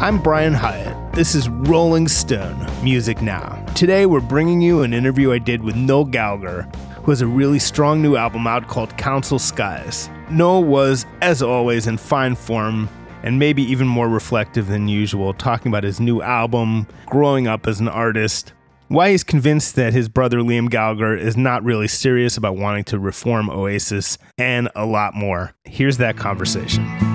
I'm Brian Hiatt. This is Rolling Stone Music Now. Today we're bringing you an interview I did with Noel Gallagher, who has a really strong new album out called Council Skies. Noel was, as always, in fine form and maybe even more reflective than usual, talking about his new album, growing up as an artist, why he's convinced that his brother Liam Gallagher is not really serious about wanting to reform Oasis, and a lot more. Here's that conversation.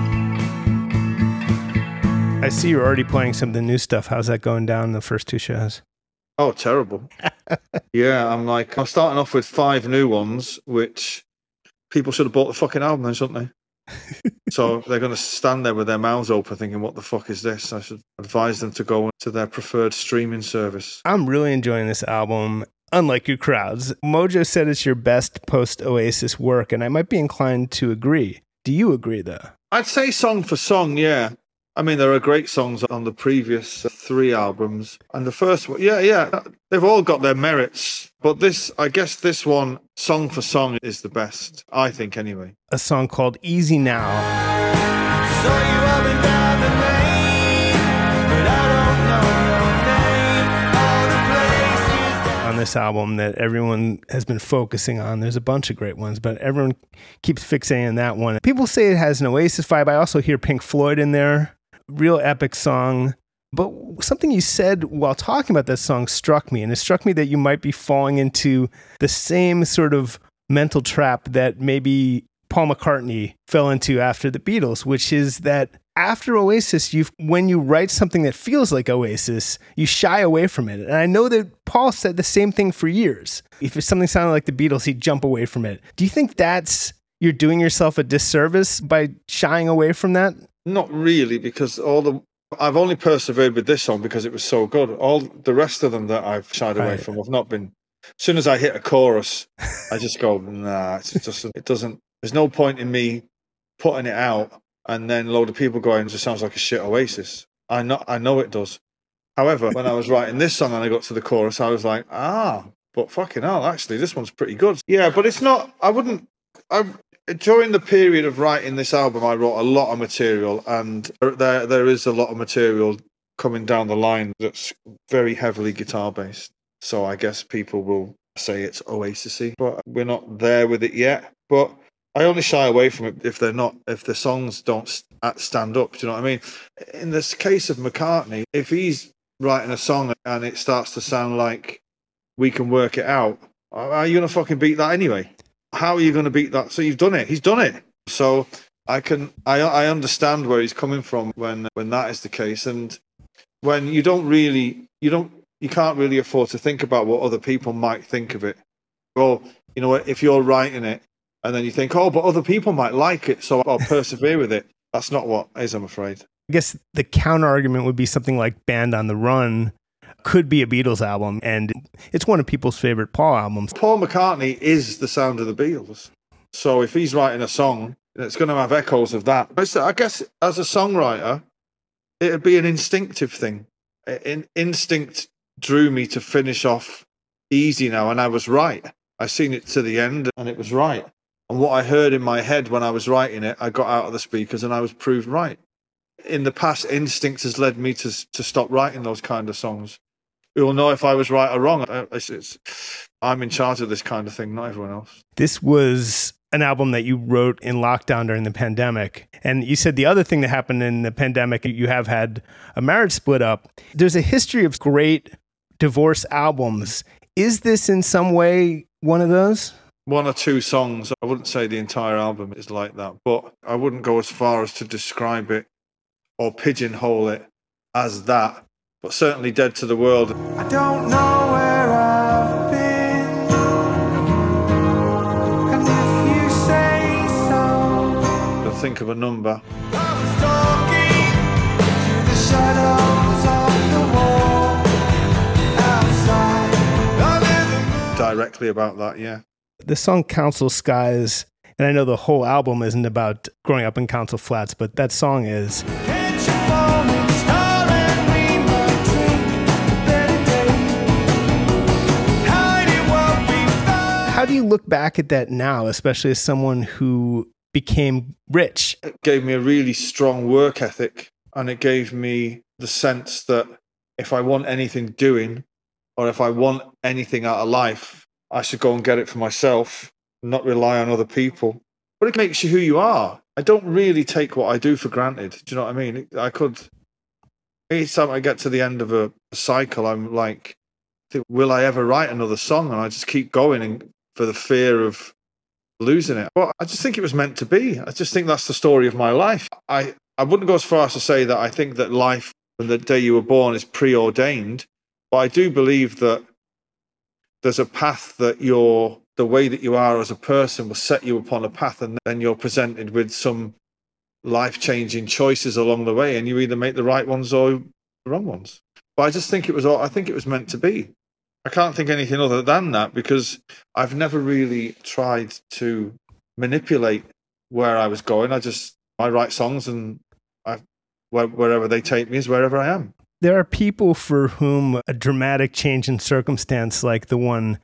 I see you're already playing some of the new stuff. How's that going down the first two shows? Oh, terrible. yeah, I'm like, I'm starting off with five new ones, which people should have bought the fucking album then, shouldn't they? so they're going to stand there with their mouths open thinking, what the fuck is this? I should advise them to go to their preferred streaming service. I'm really enjoying this album. Unlike your crowds, Mojo said it's your best post Oasis work, and I might be inclined to agree. Do you agree, though? I'd say song for song, yeah. I mean, there are great songs on the previous three albums. And the first one, yeah, yeah, they've all got their merits. But this, I guess this one, song for song, is the best, I think, anyway. A song called Easy Now. on this album that everyone has been focusing on. There's a bunch of great ones, but everyone keeps fixating on that one. People say it has an Oasis vibe. I also hear Pink Floyd in there real epic song. But something you said while talking about that song struck me, and it struck me that you might be falling into the same sort of mental trap that maybe Paul McCartney fell into after the Beatles, which is that after Oasis, you when you write something that feels like Oasis, you shy away from it. And I know that Paul said the same thing for years. If something sounded like the Beatles, he'd jump away from it. Do you think that's you're doing yourself a disservice by shying away from that? Not really, because all the I've only persevered with this song because it was so good. All the rest of them that I've shied away right. from, I've not been. As soon as I hit a chorus, I just go, nah, it just it doesn't. There's no point in me putting it out and then a load of people going, it just sounds like a shit Oasis. I know, I know it does. However, when I was writing this song and I got to the chorus, I was like, ah, but fucking hell, actually, this one's pretty good. Yeah, but it's not. I wouldn't. I during the period of writing this album, I wrote a lot of material, and there there is a lot of material coming down the line that's very heavily guitar based. So I guess people will say it's Oasisy, but we're not there with it yet. But I only shy away from it if they're not if the songs don't uh, stand up. Do you know what I mean? In this case of McCartney, if he's writing a song and it starts to sound like we can work it out, are you gonna fucking beat that anyway? How are you going to beat that? So you've done it. He's done it. So I can I I understand where he's coming from when when that is the case, and when you don't really you don't you can't really afford to think about what other people might think of it. Well, you know, if you're writing it and then you think, oh, but other people might like it, so I'll persevere with it. That's not what is, I'm afraid. I guess the counter argument would be something like Band on the Run, could be a Beatles album, and it's one of people's favorite Paul albums. Paul McCartney is the sound of the Beatles. So if he's writing a song, it's going to have echoes of that. I guess as a songwriter, it'd be an instinctive thing. In, instinct drew me to finish off easy now, and I was right. I seen it to the end, and it was right. And what I heard in my head when I was writing it, I got out of the speakers, and I was proved right. In the past, instinct has led me to to stop writing those kind of songs we will know if I was right or wrong. Uh, it's, it's, I'm in charge of this kind of thing, not everyone else. This was an album that you wrote in lockdown during the pandemic. And you said the other thing that happened in the pandemic, you have had a marriage split up. There's a history of great divorce albums. Is this in some way one of those? One or two songs. I wouldn't say the entire album is like that, but I wouldn't go as far as to describe it or pigeonhole it as that but certainly dead to the world. I don't know where I've been. And if you say so, don't think of a number. Directly about that, yeah. The song Council Skies, and I know the whole album isn't about growing up in Council Flats, but that song is. Yeah. You look back at that now, especially as someone who became rich? It gave me a really strong work ethic and it gave me the sense that if I want anything doing or if I want anything out of life, I should go and get it for myself, not rely on other people. But it makes you who you are. I don't really take what I do for granted. Do you know what I mean? I could, each time I get to the end of a cycle, I'm like, will I ever write another song? And I just keep going and for the fear of losing it. But I just think it was meant to be. I just think that's the story of my life. I, I wouldn't go as far as to say that I think that life from the day you were born is preordained, but I do believe that there's a path that you're the way that you are as a person will set you upon a path and then you're presented with some life changing choices along the way and you either make the right ones or the wrong ones. But I just think it was all I think it was meant to be. I can't think anything other than that because I've never really tried to manipulate where I was going. I just I write songs and I wherever they take me is wherever I am. There are people for whom a dramatic change in circumstance like the one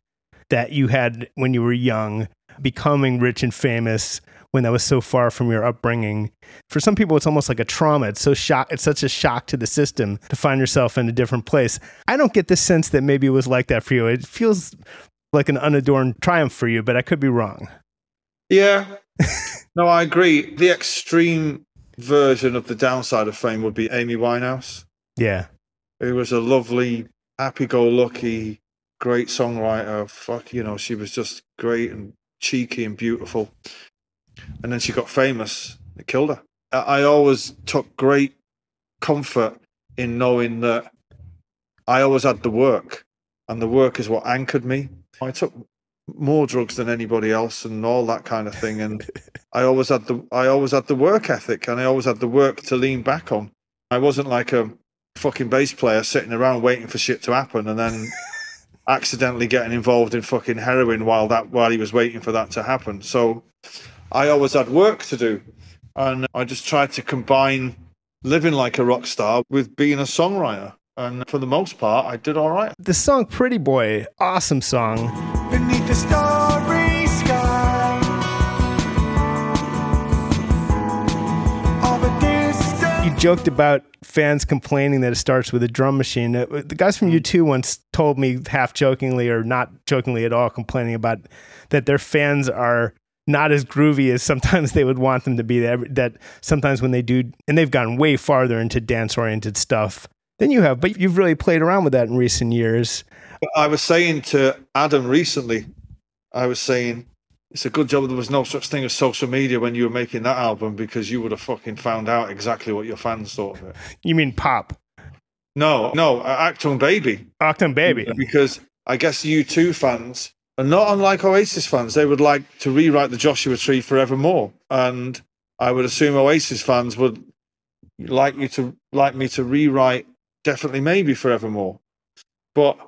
that you had when you were young, becoming rich and famous when that was so far from your upbringing. For some people, it's almost like a trauma. It's so shock. It's such a shock to the system to find yourself in a different place. I don't get the sense that maybe it was like that for you. It feels like an unadorned triumph for you, but I could be wrong. Yeah. no, I agree. The extreme version of the downside of fame would be Amy Winehouse. Yeah. Who was a lovely, happy go lucky, great songwriter. Fuck, you know, she was just great and cheeky and beautiful and then she got famous. It killed her. I always took great comfort in knowing that I always had the work, and the work is what anchored me. I took more drugs than anybody else and all that kind of thing, and I always had the I always had the work ethic, and I always had the work to lean back on. I wasn't like a fucking bass player sitting around waiting for shit to happen and then accidentally getting involved in fucking heroin while that while he was waiting for that to happen. So I always had work to do. And I just tried to combine living like a rock star with being a songwriter. And for the most part, I did all right. The song Pretty Boy, awesome song. Beneath the starry sky. You joked about fans complaining that it starts with a drum machine. Uh, the guys from U2 once told me, half jokingly or not jokingly at all, complaining about that their fans are not as groovy as sometimes they would want them to be. That, that sometimes when they do, and they've gone way farther into dance oriented stuff than you have, but you've really played around with that in recent years. I was saying to Adam recently, I was saying, it's a good job there was no such thing as social media when you were making that album because you would have fucking found out exactly what your fans thought of it. You mean pop? No, no, uh, Achtung Baby. Achtung Baby. Because I guess U2 fans and not unlike Oasis fans, they would like to rewrite the Joshua Tree forevermore. And I would assume Oasis fans would like you to like me to rewrite definitely maybe forevermore. But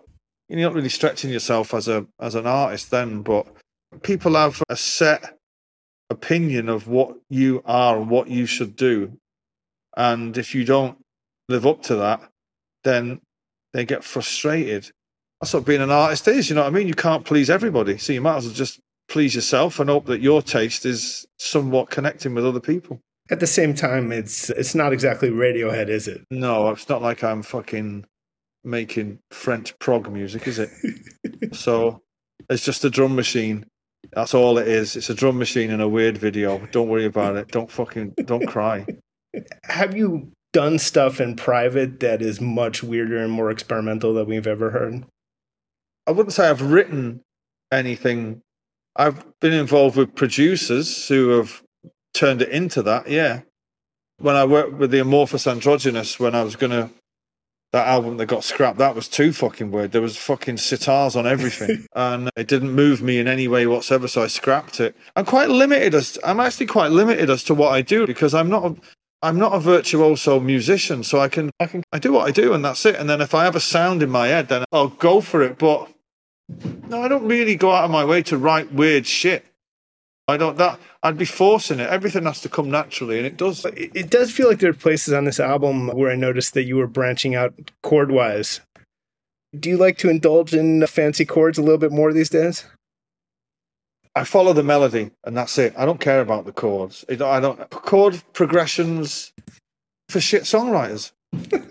you're not really stretching yourself as a as an artist then, but people have a set opinion of what you are and what you should do. And if you don't live up to that, then they get frustrated that's what being an artist is. You know what I mean? You can't please everybody, so you might as well just please yourself and hope that your taste is somewhat connecting with other people. At the same time, it's it's not exactly Radiohead, is it? No, it's not like I'm fucking making French prog music, is it? so it's just a drum machine. That's all it is. It's a drum machine in a weird video. Don't worry about it. Don't fucking don't cry. Have you done stuff in private that is much weirder and more experimental than we've ever heard? I wouldn't say I've written anything. I've been involved with producers who have turned it into that. Yeah. When I worked with the Amorphous Androgynous, when I was gonna that album that got scrapped, that was too fucking weird. There was fucking sitars on everything, and it didn't move me in any way whatsoever. So I scrapped it. I'm quite limited as I'm actually quite limited as to what I do because I'm not. A, I'm not a virtuoso musician, so I can I can I do what I do and that's it. And then if I have a sound in my head, then I'll go for it. But No, I don't really go out of my way to write weird shit. I don't that I'd be forcing it. Everything has to come naturally, and it does. It, it does feel like there are places on this album where I noticed that you were branching out chord wise. Do you like to indulge in fancy chords a little bit more these days? I follow the melody, and that's it. I don't care about the chords. I don't chord progressions for shit songwriters.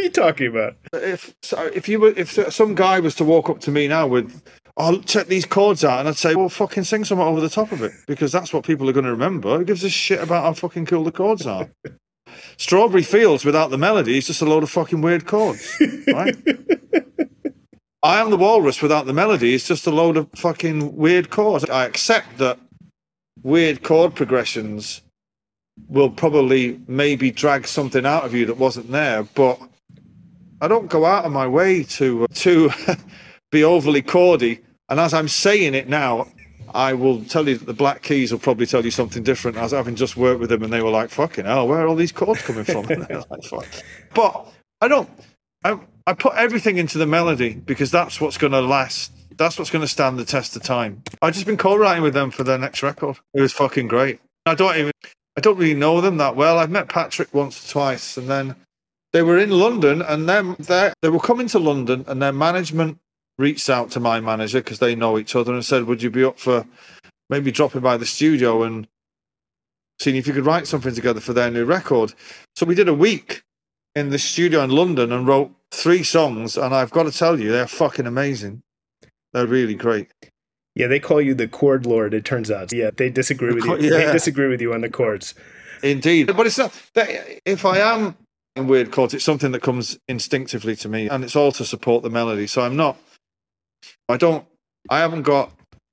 are you talking about? If if you were if some guy was to walk up to me now with I'll check these chords out and I'd say, well, fucking sing something over the top of it because that's what people are going to remember. Who gives a shit about how fucking cool the chords are? Strawberry Fields without the melody is just a load of fucking weird chords, right? I am the Walrus without the melody is just a load of fucking weird chords. I accept that weird chord progressions will probably maybe drag something out of you that wasn't there, but I don't go out of my way to uh, to be overly chordy and as I'm saying it now, I will tell you that the Black Keys will probably tell you something different. As having just worked with them, and they were like, "Fucking hell, where are all these chords coming from?" like, but I don't. I, I put everything into the melody because that's what's going to last. That's what's going to stand the test of time. I've just been co-writing with them for their next record. It was fucking great. I don't even. I don't really know them that well. I've met Patrick once or twice, and then they were in London, and then they were coming to London, and their management reached out to my manager because they know each other and said, "Would you be up for maybe dropping by the studio and seeing if you could write something together for their new record?" So we did a week in the studio in London and wrote three songs, and I've got to tell you, they're fucking amazing. They're really great. Yeah, they call you the chord lord. It turns out. Yeah, they disagree with you. Yeah. They disagree with you on the chords. Indeed, but it's not. That, if I am in weird chords, it's something that comes instinctively to me, and it's all to support the melody. So I'm not I don't. I haven't got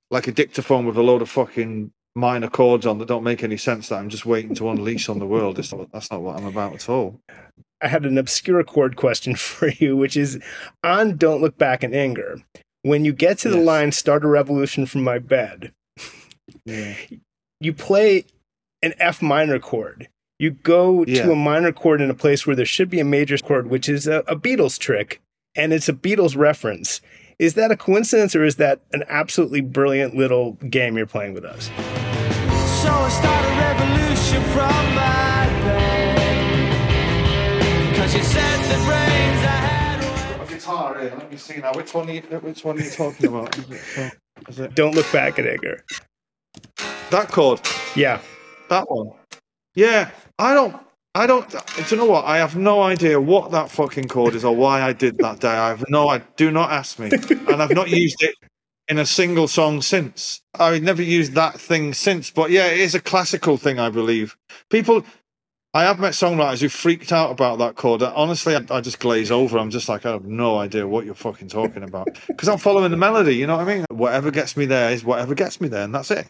like a dictaphone with a load of fucking minor chords on that don't make any sense that I'm just waiting to unleash on the world. Not, that's not what I'm about at all. I had an obscure chord question for you, which is on Don't Look Back in Anger. When you get to the line, Start a Revolution from My Bed, yeah. you play an F minor chord. You go yeah. to a minor chord in a place where there should be a major chord, which is a, a Beatles trick, and it's a Beatles reference. Is that a coincidence or is that an absolutely brilliant little game you're playing with us? So I start a revolution from my bed. Cause you said the brains I had. A guitar here. Let me see now. Which one are you, which one are you talking about? Is it, is it... Don't look back in Anger. That chord? Yeah. That one. Yeah. I don't I don't. Do you know what? I have no idea what that fucking chord is or why I did that day. I have no. I do not ask me, and I've not used it in a single song since. I've never used that thing since. But yeah, it is a classical thing, I believe. People, I have met songwriters who freaked out about that chord. Honestly, I, I just glaze over. I'm just like, I have no idea what you're fucking talking about because I'm following the melody. You know what I mean? Whatever gets me there is whatever gets me there, and that's it.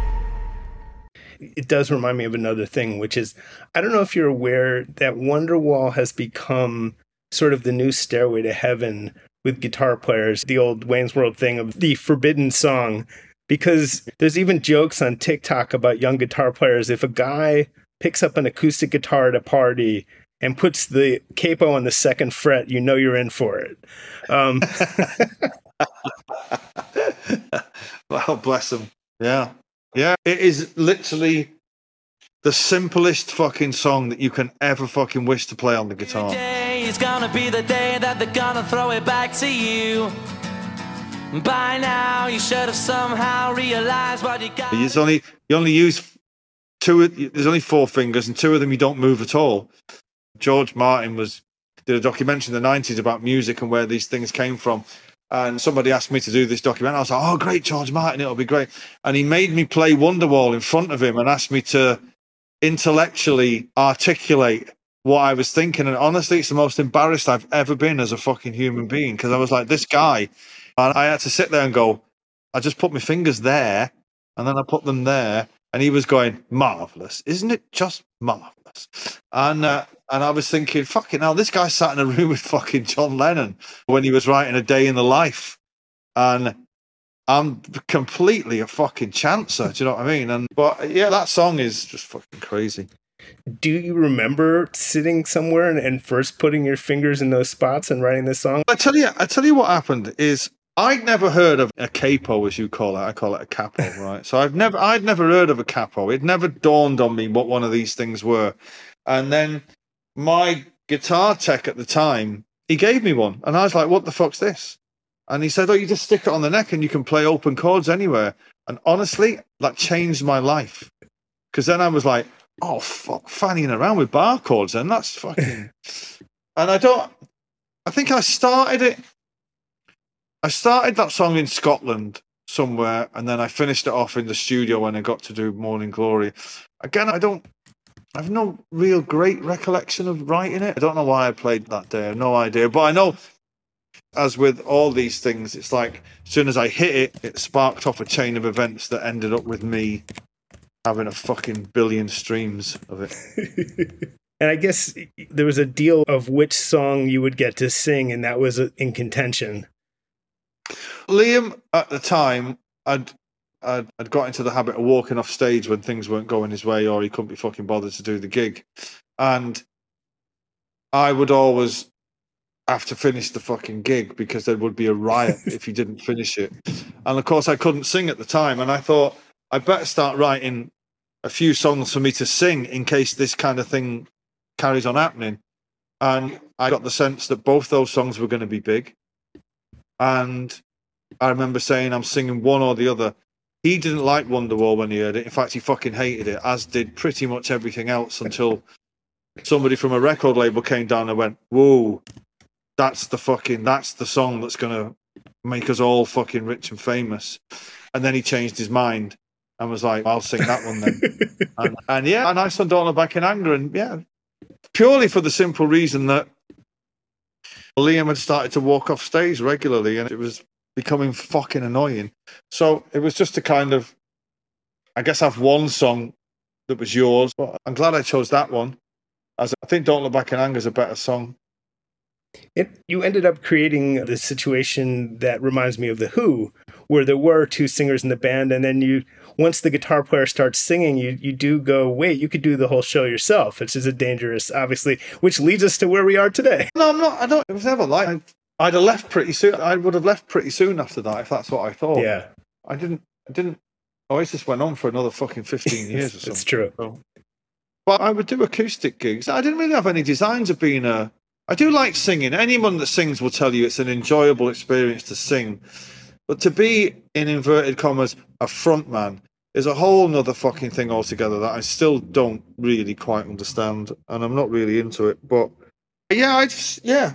it does remind me of another thing, which is I don't know if you're aware that Wonderwall has become sort of the new stairway to heaven with guitar players, the old Wayne's World thing of the forbidden song. Because there's even jokes on TikTok about young guitar players. If a guy picks up an acoustic guitar at a party and puts the capo on the second fret, you know you're in for it. Um, well, bless him. Yeah. Yeah, it is literally the simplest fucking song that you can ever fucking wish to play on the guitar. It's gonna be the day that they're gonna throw it back to you. By now, you should have somehow realized what you got. You only you only use two. There's only four fingers, and two of them you don't move at all. George Martin was did a documentary in the '90s about music and where these things came from. And somebody asked me to do this documentary. I was like, "Oh, great, George Martin! It'll be great." And he made me play Wonderwall in front of him and asked me to intellectually articulate what I was thinking. And honestly, it's the most embarrassed I've ever been as a fucking human being because I was like, this guy, and I had to sit there and go, I just put my fingers there and then I put them there. And he was going, marvelous. Isn't it just marvelous? And, uh, and I was thinking, fucking hell, this guy sat in a room with fucking John Lennon when he was writing A Day in the Life. And I'm completely a fucking chancer. Do you know what I mean? And but yeah, that song is just fucking crazy. Do you remember sitting somewhere and, and first putting your fingers in those spots and writing this song? I tell you, I tell you what happened is I'd never heard of a capo, as you call it. I call it a capo, right? so I've never, I'd never heard of a capo. It never dawned on me what one of these things were. And then my guitar tech at the time, he gave me one, and I was like, "What the fuck's this?" And he said, "Oh, you just stick it on the neck, and you can play open chords anywhere." And honestly, that changed my life because then I was like, "Oh fuck, fanning around with bar chords, and that's fucking." and I don't. I think I started it I started that song in Scotland somewhere, and then I finished it off in the studio when I got to do Morning Glory. Again, I don't. I have no real great recollection of writing it. I don't know why I played that day. No idea. But I know, as with all these things, it's like as soon as I hit it, it sparked off a chain of events that ended up with me having a fucking billion streams of it. and I guess there was a deal of which song you would get to sing, and that was in contention. Liam at the time, I'd, I'd, I'd got into the habit of walking off stage when things weren't going his way or he couldn't be fucking bothered to do the gig. And I would always have to finish the fucking gig because there would be a riot if he didn't finish it. And of course, I couldn't sing at the time. And I thought, I better start writing a few songs for me to sing in case this kind of thing carries on happening. And I got the sense that both those songs were going to be big. And I remember saying I'm singing one or the other. He didn't like Wonderwall when he heard it. In fact, he fucking hated it, as did pretty much everything else until somebody from a record label came down and went, Whoa, that's the fucking, that's the song that's going to make us all fucking rich and famous. And then he changed his mind and was like, I'll sing that one then. and, and, yeah, and I saw Don't Back in Anger. And yeah, purely for the simple reason that Liam had started to walk off stage regularly and it was becoming fucking annoying. So it was just to kind of, I guess, have one song that was yours. But I'm glad I chose that one. As I think "Don't Look Back in Anger" is a better song. It, you ended up creating the situation that reminds me of the Who, where there were two singers in the band, and then you, once the guitar player starts singing, you you do go, wait, you could do the whole show yourself, which is a dangerous, obviously, which leads us to where we are today. No, I'm not. I don't. It was never like I'd have left pretty soon. I would have left pretty soon after that if that's what I thought. Yeah. I didn't. I didn't. Oasis went on for another fucking fifteen years or something. It's true. So, but I would do acoustic gigs. I didn't really have any designs of being a. I do like singing. Anyone that sings will tell you it's an enjoyable experience to sing. But to be, in inverted commas, a frontman is a whole nother fucking thing altogether that I still don't really quite understand. And I'm not really into it. But yeah, I just, yeah,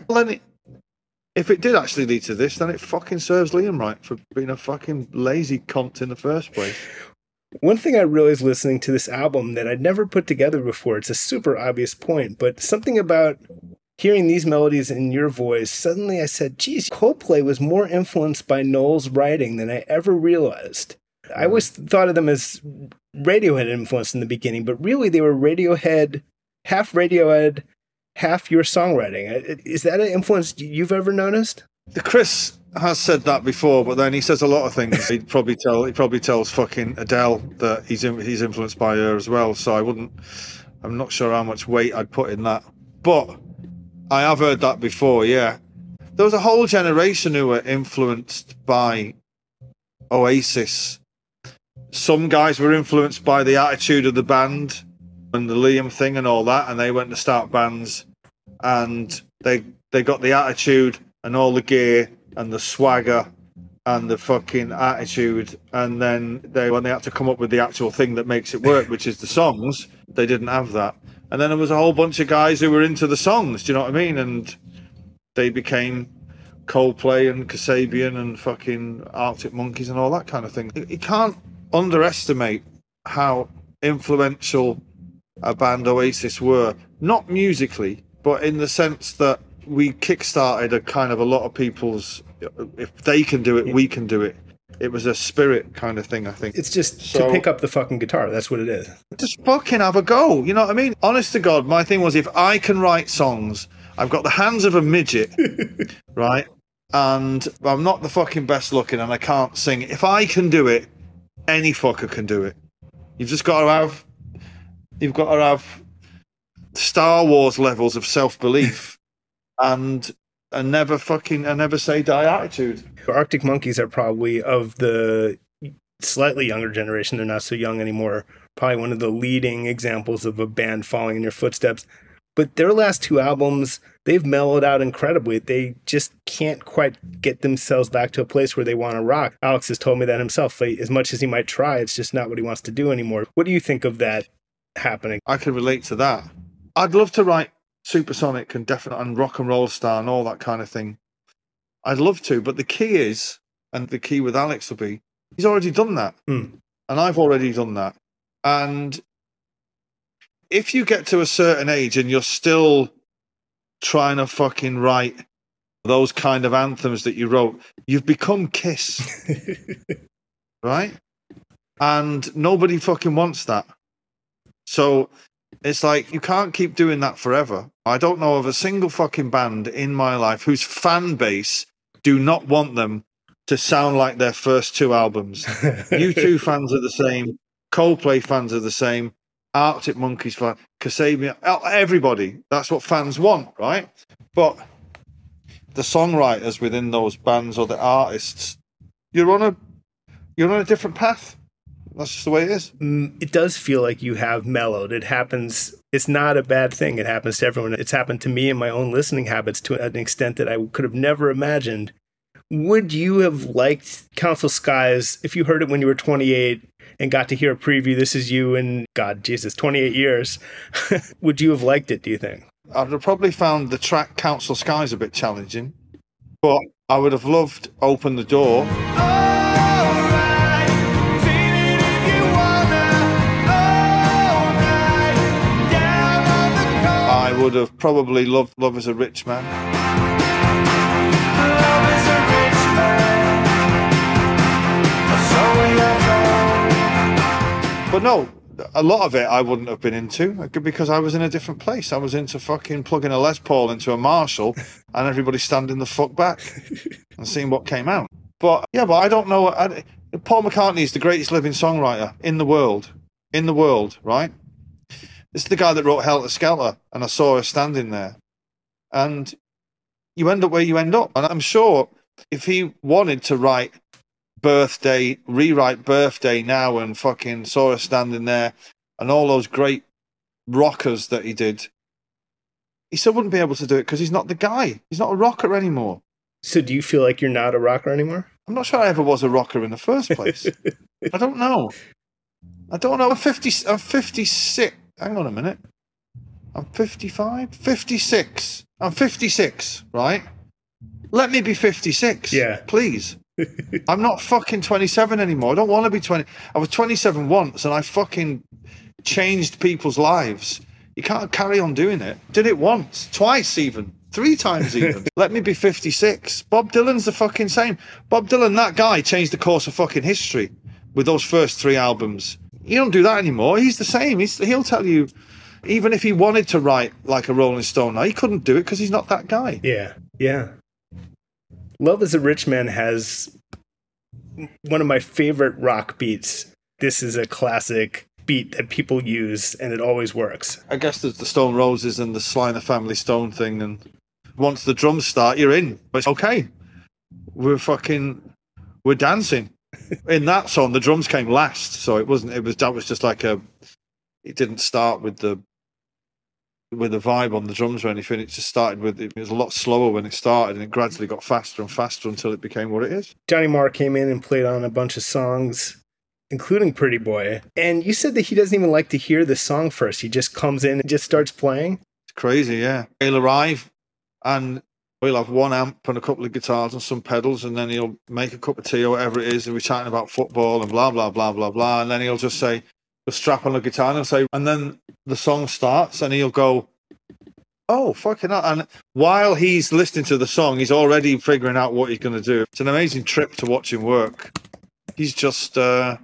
if it did actually lead to this, then it fucking serves Liam right for being a fucking lazy cunt in the first place. One thing I realized listening to this album that I'd never put together before, it's a super obvious point, but something about hearing these melodies in your voice, suddenly I said, geez, Coldplay was more influenced by Noel's writing than I ever realized. I mm. always thought of them as Radiohead influenced in the beginning, but really they were Radiohead, half Radiohead, half your songwriting. Is that an influence you've ever noticed? Chris has said that before, but then he says a lot of things. He'd probably tell he probably tells fucking Adele that he's in, he's influenced by her as well. So I wouldn't. I'm not sure how much weight I'd put in that, but I have heard that before. Yeah, there was a whole generation who were influenced by Oasis. Some guys were influenced by the attitude of the band and the Liam thing and all that, and they went to start bands, and they they got the attitude and all the gear and the swagger and the fucking attitude, and then they when they had to come up with the actual thing that makes it work, which is the songs, they didn't have that. And then there was a whole bunch of guys who were into the songs. Do you know what I mean? And they became Coldplay and Kasabian and fucking Arctic Monkeys and all that kind of thing. You can't underestimate how influential a band Oasis were, not musically, but in the sense that we kickstarted a kind of a lot of people's. If they can do it, we can do it. It was a spirit kind of thing, I think. It's just So- to pick up the fucking guitar. That's what it is. just fucking have a go. You know what I mean? Honest to God, my thing was if I can write songs, I've got the hands of a midget, right? And I'm not the fucking best looking and I can't sing. If I can do it, any fucker can do it. You've just got to have, you've got to have Star Wars levels of self belief and a never fucking, a never say die attitude. Arctic Monkeys are probably of the slightly younger generation. They're not so young anymore. Probably one of the leading examples of a band following in your footsteps. But their last two albums, they've mellowed out incredibly. They just can't quite get themselves back to a place where they want to rock. Alex has told me that himself. Like, As much as he might try, it's just not what he wants to do anymore. What do you think of that happening? I can relate to that. I'd love to write Supersonic and Definite and Rock and Roll Star and all that kind of thing. I'd love to, but the key is, and the key with Alex will be, he's already done that. Hmm. And I've already done that. And if you get to a certain age and you're still trying to fucking write those kind of anthems that you wrote, you've become Kiss, right? And nobody fucking wants that. So it's like you can't keep doing that forever. I don't know of a single fucking band in my life whose fan base do not want them to sound like their first two albums. U2 fans are the same. Coldplay fans are the same. Arctic Monkeys fan, Kasabian, everybody. That's what fans want, right? But the songwriters within those bands or the artists, you're on a you're on a different path. That's just the way it is. Mm, it does feel like you have mellowed. It happens. It's not a bad thing. It happens to everyone. It's happened to me and my own listening habits to an extent that I could have never imagined. Would you have liked Council Skies if you heard it when you were 28 and got to hear a preview? This is you in God, Jesus, 28 years. Would you have liked it? Do you think? I'd have probably found the track Council Skies a bit challenging, but I would have loved Open the Door. I would have probably loved Love is a Rich Man. But no, a lot of it I wouldn't have been into because I was in a different place. I was into fucking plugging a Les Paul into a Marshall and everybody standing the fuck back and seeing what came out. But yeah, but I don't know. I, Paul McCartney is the greatest living songwriter in the world. In the world, right? This is the guy that wrote Helter Skelter, and I saw her standing there. And you end up where you end up. And I'm sure if he wanted to write birthday, rewrite birthday now and fucking saw her standing there and all those great rockers that he did, he still wouldn't be able to do it because he's not the guy. He's not a rocker anymore. So, do you feel like you're not a rocker anymore? I'm not sure I ever was a rocker in the first place. I don't know. I don't know. I'm 50, I'm 56. Hang on a minute. I'm 55, 56. I'm 56, right? Let me be 56. Yeah. Please. I'm not fucking 27 anymore. I don't want to be 20. I was 27 once and I fucking changed people's lives. You can't carry on doing it. Did it once, twice even, three times even. Let me be 56. Bob Dylan's the fucking same. Bob Dylan, that guy changed the course of fucking history with those first three albums. You don't do that anymore. He's the same. He's, he'll tell you, even if he wanted to write like a Rolling Stone now, he couldn't do it because he's not that guy. Yeah, yeah. Love is a Rich Man has one of my favorite rock beats. This is a classic beat that people use and it always works. I guess there's the Stone Roses and the Sly and the Family Stone thing, and once the drums start, you're in. But it's okay. We're fucking, we're dancing. in that song, the drums came last, so it wasn't. It was that was just like a. It didn't start with the. With a vibe on the drums or anything. It just started with it was a lot slower when it started, and it gradually got faster and faster until it became what it is. Johnny Marr came in and played on a bunch of songs, including Pretty Boy. And you said that he doesn't even like to hear the song first. He just comes in and just starts playing. It's crazy, yeah. He'll arrive and we'll have one amp and a couple of guitars and some pedals, and then he'll make a cup of tea or whatever it is, and we're chatting about football and blah blah blah blah blah, and then he'll just say, strap on the guitar and say, and then the song starts, and he'll go, "Oh fucking hell!" And while he's listening to the song, he's already figuring out what he's going to do. It's an amazing trip to watch him work. He's just, uh,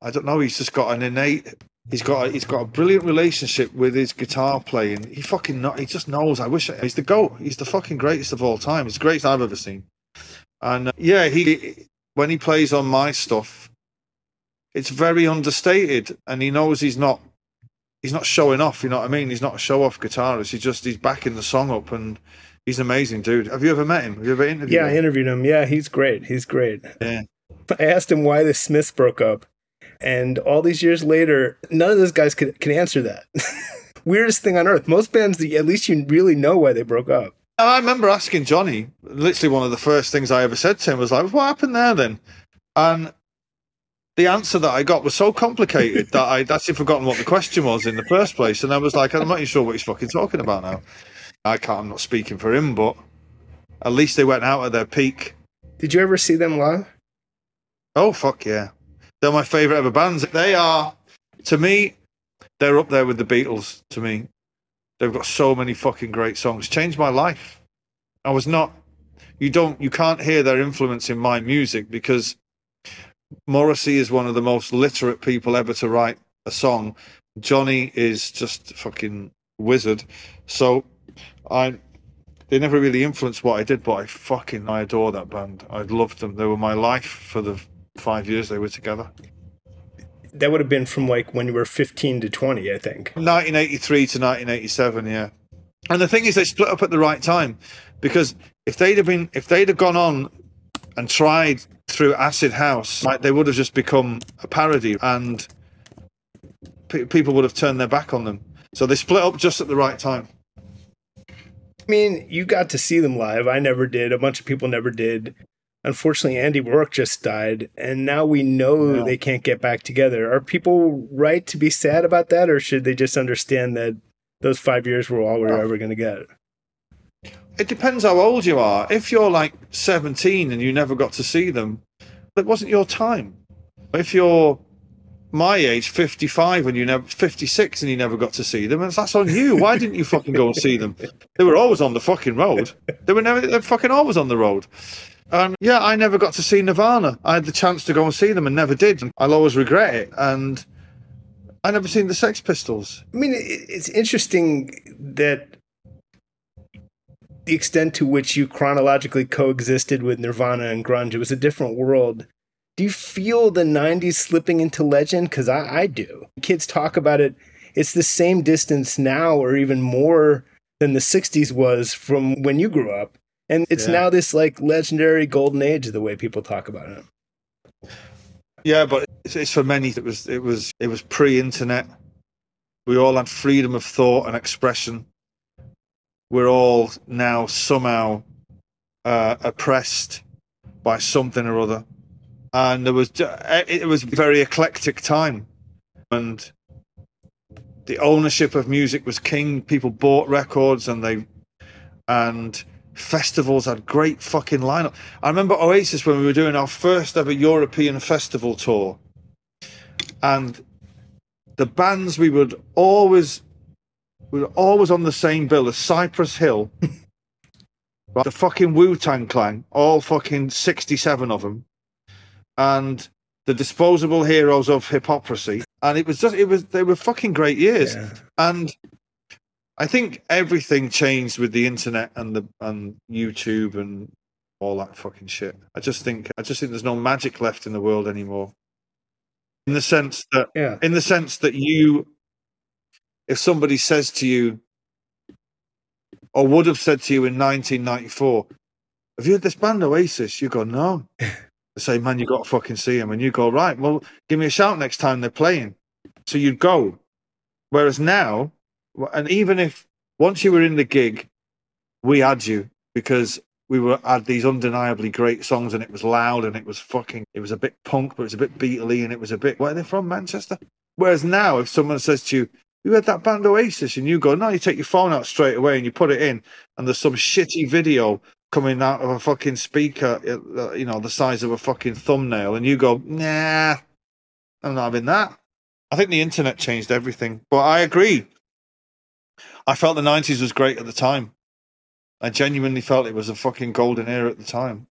I don't know, he's just got an innate He's got a, he's got a brilliant relationship with his guitar playing. He fucking not, he just knows. I wish he's the goat. He's the fucking greatest of all time. He's the greatest I've ever seen. And uh, yeah, he when he plays on my stuff, it's very understated, and he knows he's not he's not showing off. You know what I mean? He's not a show off guitarist. He's just he's backing the song up, and he's an amazing dude. Have you ever met him? Have you ever interviewed? Yeah, him? I interviewed him. Yeah, he's great. He's great. Yeah. I asked him why the Smiths broke up, and all these years later, none of those guys can, can answer that. Weirdest thing on earth. Most bands, at least you really know why they broke up. I remember asking Johnny, literally one of the first things I ever said to him was like, what happened there then? And the answer that I got was so complicated that I'd actually forgotten what the question was in the first place. And I was like, I'm not even sure what he's fucking talking about now. I can't, I'm not speaking for him, but at least they went out at their peak. Did you ever see them live? Oh, fuck yeah. They're my favorite ever bands. They are, to me, they're up there with the Beatles. To me, they've got so many fucking great songs. Changed my life. I was not. You don't. You can't hear their influence in my music because Morrissey is one of the most literate people ever to write a song. Johnny is just fucking wizard. So I they never really influenced what I did, but I fucking I adore that band. I loved them. They were my life for the five years they were together. That would have been from like when you were 15 to 20, I think. 1983 to 1987, yeah. And the thing is, they split up at the right time because if they'd have been, if they'd have gone on and tried through Acid House, like they would have just become a parody, and pe- people would have turned their back on them. So they split up just at the right time. I mean, you got to see them live. I never did. A bunch of people never did. Unfortunately, Andy Rourke just died, and now we know Yeah. they can't get back together. Are people right to be sad about that, or should they just understand that those five years were all we're oh. ever going to get? It depends how old you are. If you're like 17 and you never got to see them, it wasn't your time. If you're my age, 55, and you never 56 and you never got to see them, and that's on you. Why didn't you fucking go and see them? They were always on the fucking road. They were never they're fucking always on the road. And yeah, I never got to see Nirvana. I had the chance to go and see them and never did. I'll always regret it. And I never seen the Sex Pistols. I mean, it's interesting that the extent to which you chronologically coexisted with Nirvana and grunge, it was a different world. Do you feel the 90s slipping into legend? Because I, I do. Kids talk about it. It's the same distance now, or even more than the 60s was from when you grew up. And it's Yeah. now this like legendary golden age, the way people talk about it. Yeah, but it's, it's for many. It was it was it was pre-internet. We all had freedom of thought and expression. We're all now somehow uh, oppressed by something or other, and there was it was a very eclectic time, and the ownership of music was king. People bought records, and they and festivals had great fucking lineup. I remember Oasis when we were doing our first ever European festival tour, and the bands we would always we were always on the same bill as Cypress Hill, right, the fucking Wu Tang Clan, all fucking sixty-seven of them, and the Disposable Heroes of Hiphoprisy. And it was just it was they were fucking great years, Yeah. and I think everything changed with the internet and the and YouTube and all that fucking shit. I just think I just think there's no magic left in the world anymore. In the sense that Yeah. in the sense that you if somebody says to you or would have said to you in 1994, have you heard this band Oasis? You go, no. They say, man, you got to fucking see them. And you go, right, well, give me a shout next time they're playing. So you'd go. Whereas now, And even if once you were in the gig, we had you because we were had these undeniably great songs and it was loud and it was fucking it was a bit punk but it was a bit beatly and it was a bit where are they from Manchester whereas now if someone says to you you had that band Oasis and you go no you take your phone out straight away and you put it in. And there's some shitty video coming out of a fucking speaker uh, you know the size of a fucking thumbnail and you go nah I'm not having that. I think the internet changed everything but I agree. I felt the 90s was great at the time. I genuinely felt it was a fucking golden era at the time.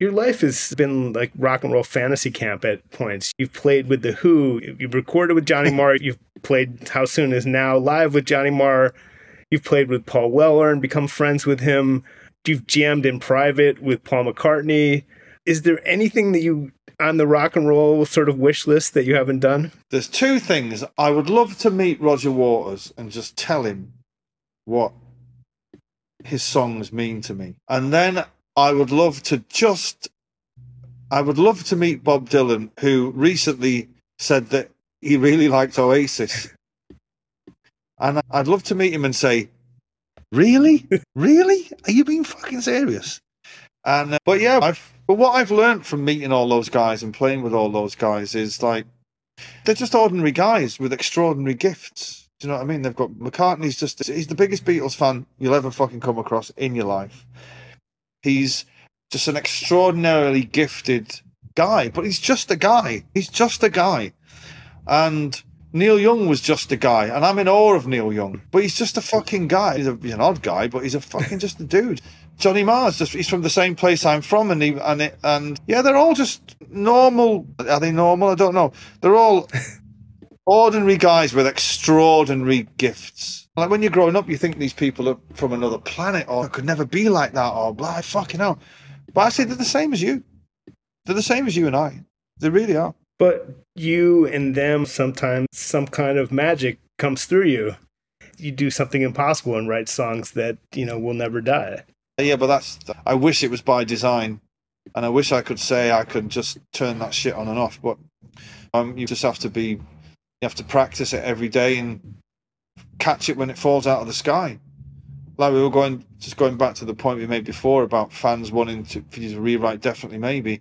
Your life has been like rock and roll fantasy camp at points. You've played with The Who, you've recorded with Johnny Marr, you've played How Soon Is Now live with Johnny Marr, you've played with Paul Weller and become friends with him, you've jammed in private with Paul McCartney. Is there anything that you on the rock and roll sort of wish list that you haven't done? There's two things. I would love to meet Roger Waters and just tell him what his songs mean to me. And then I would love to just, I would love to meet Bob Dylan, who recently said that he really liked Oasis. And I'd love to meet him and say, Really? really? Are you being fucking serious? And, uh, but yeah, I've, but what I've learned from meeting all those guys and playing with all those guys is like, they're just ordinary guys with extraordinary gifts do you know what I mean? They've got McCartney's just he's the biggest Beatles fan you'll ever fucking come across in your life. He's just an extraordinarily gifted guy, but he's just a guy. He's just a guy. And Neil Young was just a guy, and I'm in awe of Neil Young, but he's just a fucking guy. He's, a, he's an odd guy, but he's a fucking just a dude. Johnny Marr's just he's from the same place I'm from, and he and it, and yeah, they're all just normal. Are they normal? I don't know. They're all ordinary guys with extraordinary gifts. Like when you're growing up, you think these people are from another planet or could never be like that or blah, fucking hell. But I say they're the same as you. They're the same as you and I. They really are. But you and them, sometimes some kind of magic comes through you. You do something impossible and write songs that, you know, will never die. Yeah, but that's, I wish it was by design. And I wish I could say I could just turn that shit on and off. But um, you just have to be you have to practice it every day and catch it when it falls out of the sky. Like we were going, just going back to the point we made before about fans wanting to, for you to rewrite. Definitely, maybe.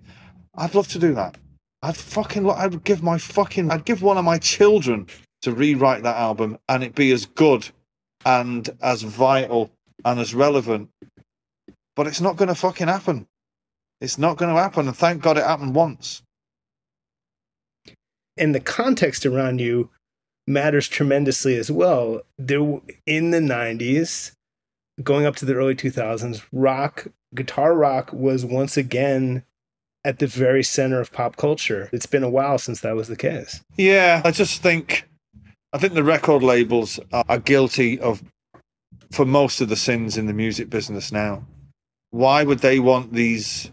I'd love to do that. I'd fucking, I'd give my fucking, I'd give one of my children to rewrite that album and it be as good and as vital and as relevant. But it's not going to fucking happen. It's not going to happen. And thank God it happened once and the context around you matters tremendously as well. There in the 90s, going up to the early 2000s, rock, guitar rock was once again at the very center of pop culture. It's been a while since that was the case. Yeah, I just think I think the record labels are guilty of for most of the sins in the music business now. Why would they want these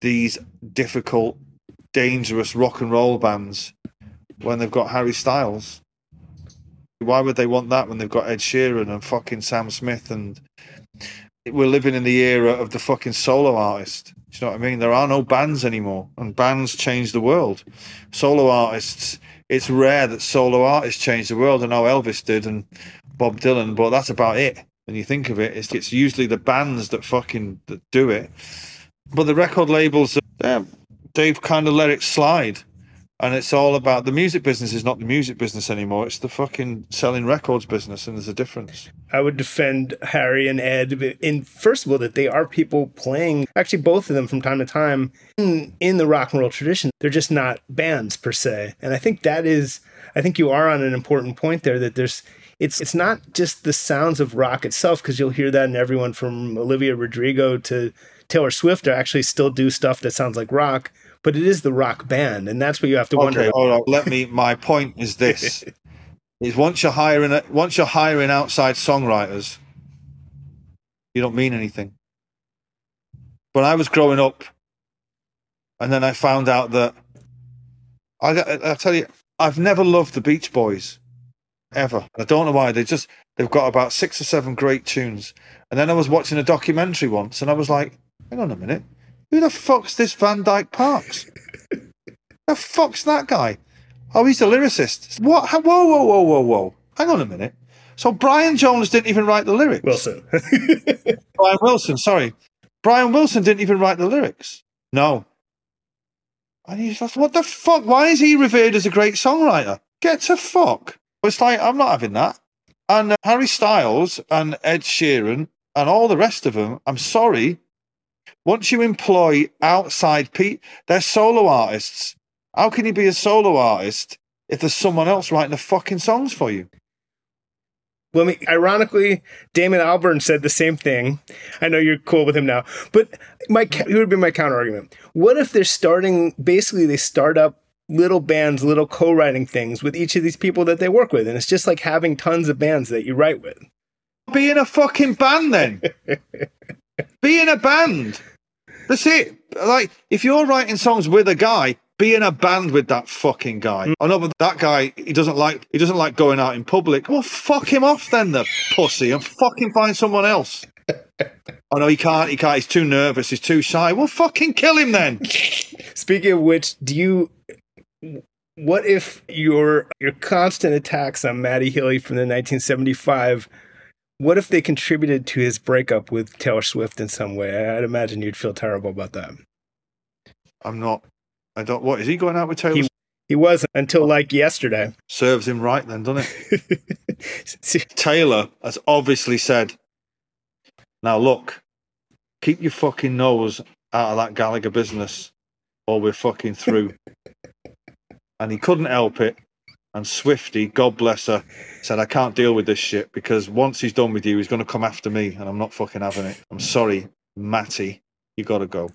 these difficult dangerous rock and roll bands when they've got Harry Styles. Why would they want that when they've got Ed Sheeran and fucking Sam Smith and we're living in the era of the fucking solo artist. Do you know what I mean? There are no bands anymore, and bands change the world. Solo artists, it's rare that solo artists change the world. I know Elvis did and Bob Dylan, but that's about it. When you think of it, it's, it's usually the bands that fucking that do it. But the record labels, they're they've kind of let it slide. And it's all about the music business is not the music business anymore. It's the fucking selling records business, and there's a difference. I would defend Harry and Ed in first of all that they are people playing actually both of them from time to time in, in the rock and roll tradition. They're just not bands per se. And I think that is I think you are on an important point there that there's it's it's not just the sounds of rock itself because you'll hear that in everyone from Olivia Rodrigo to Taylor Swift to actually still do stuff that sounds like rock but it is the rock band, and that's what you have to wonder. Okay, hold on. Let me. My point is this: is once you're hiring once you're hiring outside songwriters, you don't mean anything. When I was growing up, and then I found out that I, I tell you, I've never loved the Beach Boys ever. I don't know why. They just they've got about six or seven great tunes. And then I was watching a documentary once, and I was like, hang on a minute. Who the fuck's this Van Dyke Parks? the fuck's that guy? Oh, he's a lyricist. What? Whoa, whoa, whoa, whoa, whoa. hang on a minute. So Brian Jones didn't even write the lyrics. Wilson. Brian Wilson, sorry. Brian Wilson didn't even write the lyrics. No. And he's like, what the fuck? Why is he revered as a great songwriter? Get to fuck. It's like, I'm not having that. And uh, Harry Styles and Ed Sheeran and all the rest of them, I'm sorry. Once you employ outside people, they're solo artists. How can you be a solo artist if there's someone else writing the fucking songs for you? Well, I mean, ironically, Damon Albarn said the same thing. I know you're cool with him now, but my here would be my counter argument. What if they're starting? Basically, they start up little bands, little co-writing things with each of these people that they work with, and it's just like having tons of bands that you write with. Be in a fucking band then. be in a band. That's it. Like if you're writing songs with a guy, be in a band with that fucking guy. Mm. I know, but that guy, he doesn't like he doesn't like going out in public. Well, fuck him off then, the pussy, and fucking find someone else. oh no, he can't. He can't. He's too nervous. He's too shy. Well, fucking kill him then. Speaking of which, do you? What if your your constant attacks on Matty Healy from the 1975? What if they contributed to his breakup with Taylor Swift in some way? I'd imagine you'd feel terrible about that. I'm not I don't. What is he going out with Taylor? He, he wasn't until like yesterday. Serves him right then, doesn't it? Taylor has obviously said, "Now look, keep your fucking nose out of that Gallagher business, or we're fucking through." and he couldn't help it. And Swifty, God bless her, said, I can't deal with this shit because once he's done with you, he's going to come after me and I'm not fucking having it. I'm sorry, Matty you got to go.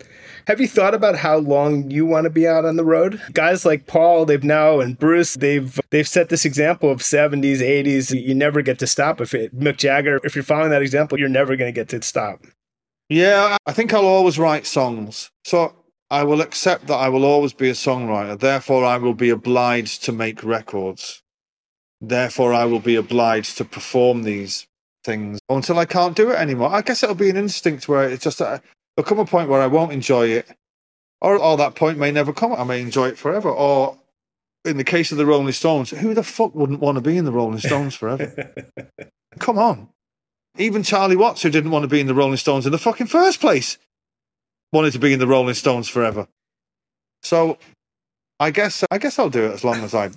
Have you thought about how long you want to be out on the road? Guys like Paul, they've now and Bruce, they've they've set this example of 70s, 80s. You never get to stop. If it, Mick Jagger, if you're following that example, you're never going to get to stop. Yeah, I think I'll always write songs. So I will accept that I will always be a songwriter. Therefore, I will be obliged to make records. Therefore, I will be obliged to perform these things until I can't do it anymore. I guess it'll be an instinct where it's just uh, there'll come a point where I won't enjoy it, or, or that point may never come. I may enjoy it forever. Or in the case of the Rolling Stones, who the fuck wouldn't want to be in the Rolling Stones forever? come on. Even Charlie Watts, who didn't want to be in the Rolling Stones in the fucking first place, wanted to be in the Rolling Stones forever. So I guess I guess I'll do it as long as I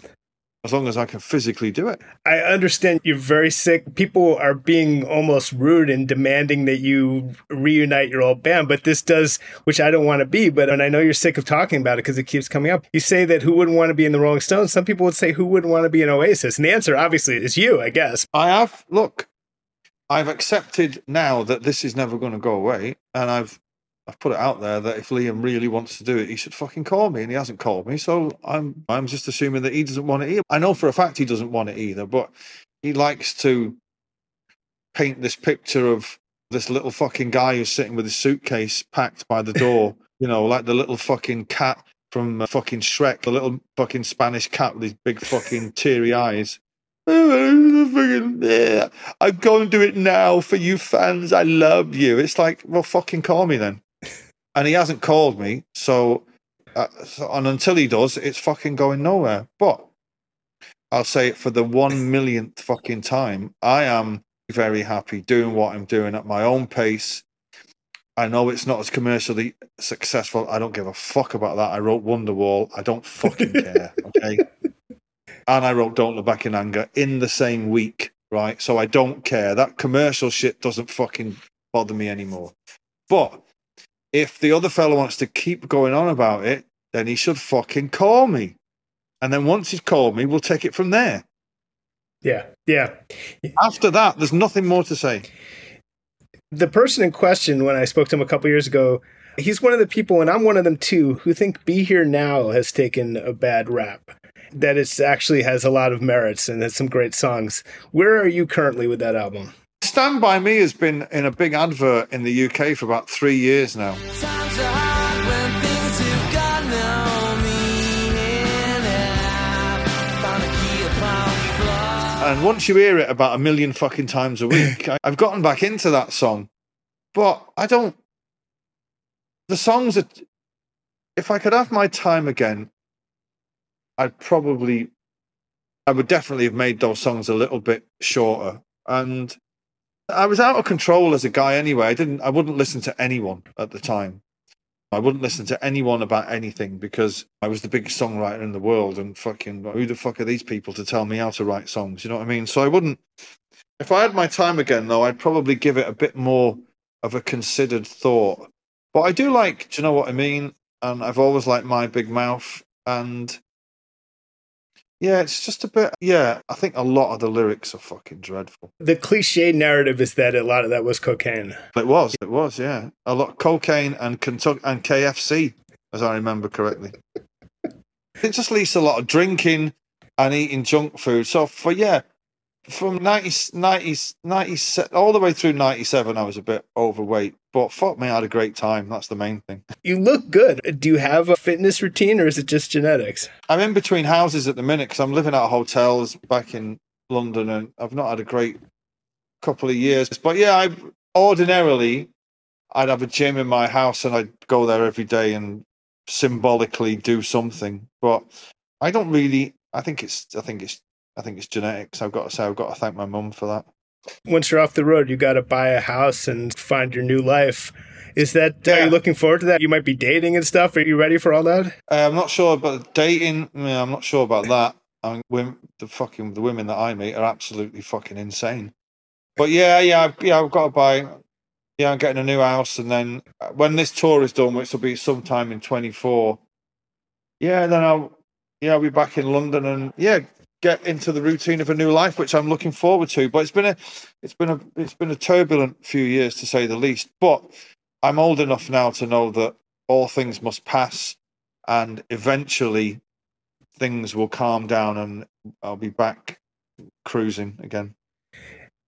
as long as I can physically do it. I understand you're very sick. People are being almost rude and demanding that you reunite your old band, but this does, which I don't want to be, but and I know you're sick of talking about it because it keeps coming up. You say that who wouldn't want to be in the Rolling Stones? Some people would say who wouldn't want to be in Oasis? And the answer obviously is you, I guess. I have look, I've accepted now that this is never going to go away, and I've I've put it out there that if Liam really wants to do it, he should fucking call me, and he hasn't called me. So I'm I'm just assuming that he doesn't want it either. I know for a fact he doesn't want it either, but he likes to paint this picture of this little fucking guy who's sitting with his suitcase packed by the door, you know, like the little fucking cat from uh, fucking Shrek, the little fucking Spanish cat with his big fucking teary eyes. I'm going to do it now for you fans. I love you. It's like, well, fucking call me then and he hasn't called me. So, uh, so, and until he does, it's fucking going nowhere. But I'll say it for the one millionth fucking time. I am very happy doing what I'm doing at my own pace. I know it's not as commercially successful. I don't give a fuck about that. I wrote Wonderwall. I don't fucking care. Okay. and I wrote Don't Look Back in Anger in the same week, right? So I don't care. That commercial shit doesn't fucking bother me anymore. But if the other fellow wants to keep going on about it, then he should fucking call me. And then once he's called me, we'll take it from there. Yeah. Yeah. After that, there's nothing more to say. The person in question, when I spoke to him a couple years ago, he's one of the people, and I'm one of them too, who think Be Here Now has taken a bad rap. That it actually has a lot of merits and has some great songs. Where are you currently with that album? Stand By Me has been in a big advert in the UK for about three years now. And once you hear it about a million fucking times a week, I've gotten back into that song. But I don't. The songs that. If I could have my time again, I'd probably I would definitely have made those songs a little bit shorter. And I was out of control as a guy anyway. I didn't I wouldn't listen to anyone at the time. I wouldn't listen to anyone about anything because I was the biggest songwriter in the world and fucking who the fuck are these people to tell me how to write songs? You know what I mean? So I wouldn't if I had my time again though, I'd probably give it a bit more of a considered thought. But I do like, do you know what I mean? And I've always liked my big mouth and yeah, it's just a bit. Yeah, I think a lot of the lyrics are fucking dreadful. The cliche narrative is that a lot of that was cocaine. It was, it was, yeah, a lot of cocaine and Kentucky and KFC, as I remember correctly. it just leads to a lot of drinking and eating junk food. So for yeah, from 90, 90, 90, all the way through 97, I was a bit overweight. But fuck me, I had a great time. That's the main thing. You look good. Do you have a fitness routine or is it just genetics? I'm in between houses at the minute because I'm living at hotels back in London and I've not had a great couple of years. But yeah, I ordinarily I'd have a gym in my house and I'd go there every day and symbolically do something. But I don't really I think it's I think it's I think it's genetics. I've got to say, I've got to thank my mum for that. Once you're off the road, you got to buy a house and find your new life. Is that yeah. are you looking forward to that? You might be dating and stuff. Are you ready for all that? Uh, I'm not sure about dating. Yeah, I'm not sure about that. I mean, women, the fucking the women that I meet are absolutely fucking insane. But yeah, yeah, I've, yeah, I've got to buy. Yeah, I'm getting a new house, and then uh, when this tour is done, which will be sometime in 24. Yeah, then I'll yeah I'll be back in London, and yeah, get into the routine of a new life, which I'm looking forward to. But it's been a it's been a it's been a turbulent few years to say the least. But I'm old enough now to know that all things must pass and eventually things will calm down and I'll be back cruising again.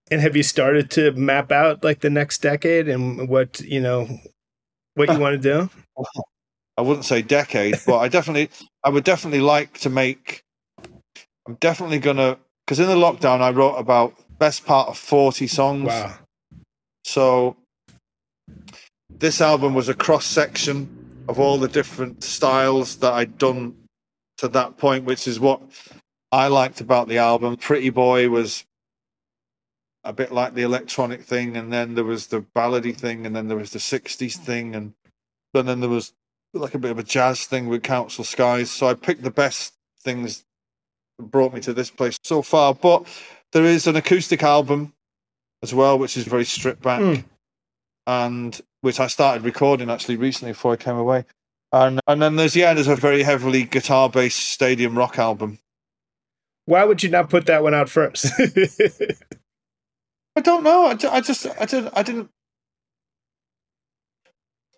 And have you started to map out like the next decade and what, you know, what you want to do? I wouldn't say decade, but I definitely I would definitely like to make I'm definitely gonna because in the lockdown I wrote about best part of 40 songs. Wow. So this album was a cross section of all the different styles that I'd done to that point, which is what I liked about the album. Pretty Boy was a bit like the electronic thing, and then there was the ballady thing, and then there was the 60s thing, and, and then there was like a bit of a jazz thing with Council Skies. So I picked the best things brought me to this place so far. But there is an acoustic album as well, which is very stripped back, mm. and which I started recording actually recently before I came away. And and then there's yeah, there's a very heavily guitar based stadium rock album. Why would you not put that one out first? I don't know. I, I just I didn't I didn't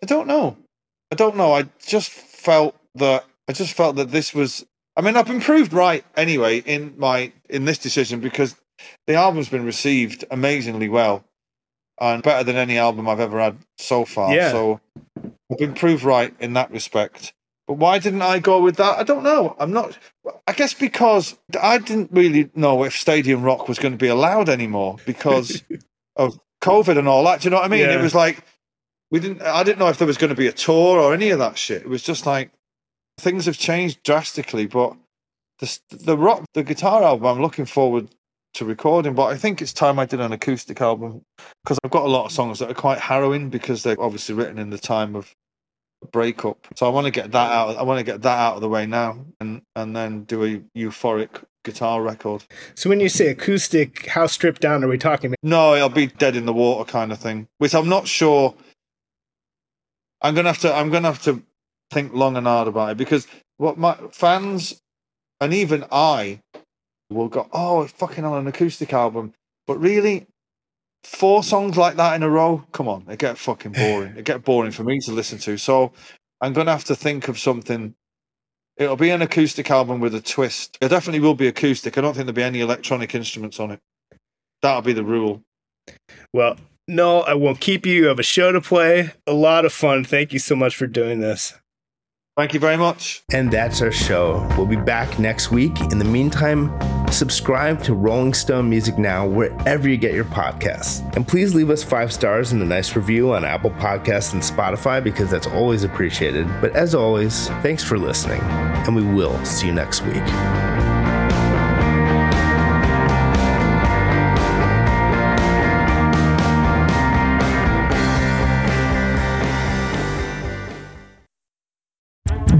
I don't know. I don't know. I just felt that I just felt that this was I mean, I've been proved right anyway in my in this decision because the album's been received amazingly well and better than any album I've ever had so far. Yeah. So I've been proved right in that respect. But why didn't I go with that? I don't know. I'm not. I guess because I didn't really know if Stadium Rock was going to be allowed anymore because of COVID and all that. Do you know what I mean? Yeah. It was like we didn't. I didn't know if there was going to be a tour or any of that shit. It was just like things have changed drastically, but the the rock the guitar album I'm looking forward to recording, but I think it's time I did an acoustic album because I've got a lot of songs that are quite harrowing because they're obviously written in the time of breakup. So I want to get that out. I want to get that out of the way now, and and then do a euphoric guitar record. So when you say acoustic, how stripped down are we talking? No, it'll be dead in the water kind of thing, which I'm not sure. I'm gonna have to. I'm gonna have to think long and hard about it because what my fans and even I will go, oh, it's fucking on an acoustic album. But really, four songs like that in a row, come on, it get fucking boring. it get boring for me to listen to. So I'm gonna have to think of something. It'll be an acoustic album with a twist. It definitely will be acoustic. I don't think there'll be any electronic instruments on it. That'll be the rule. Well, no, I won't keep you. You have a show to play. A lot of fun. Thank you so much for doing this. Thank you very much. And that's our show. We'll be back next week. In the meantime, subscribe to Rolling Stone Music Now wherever you get your podcasts. And please leave us five stars and a nice review on Apple Podcasts and Spotify because that's always appreciated. But as always, thanks for listening, and we will see you next week.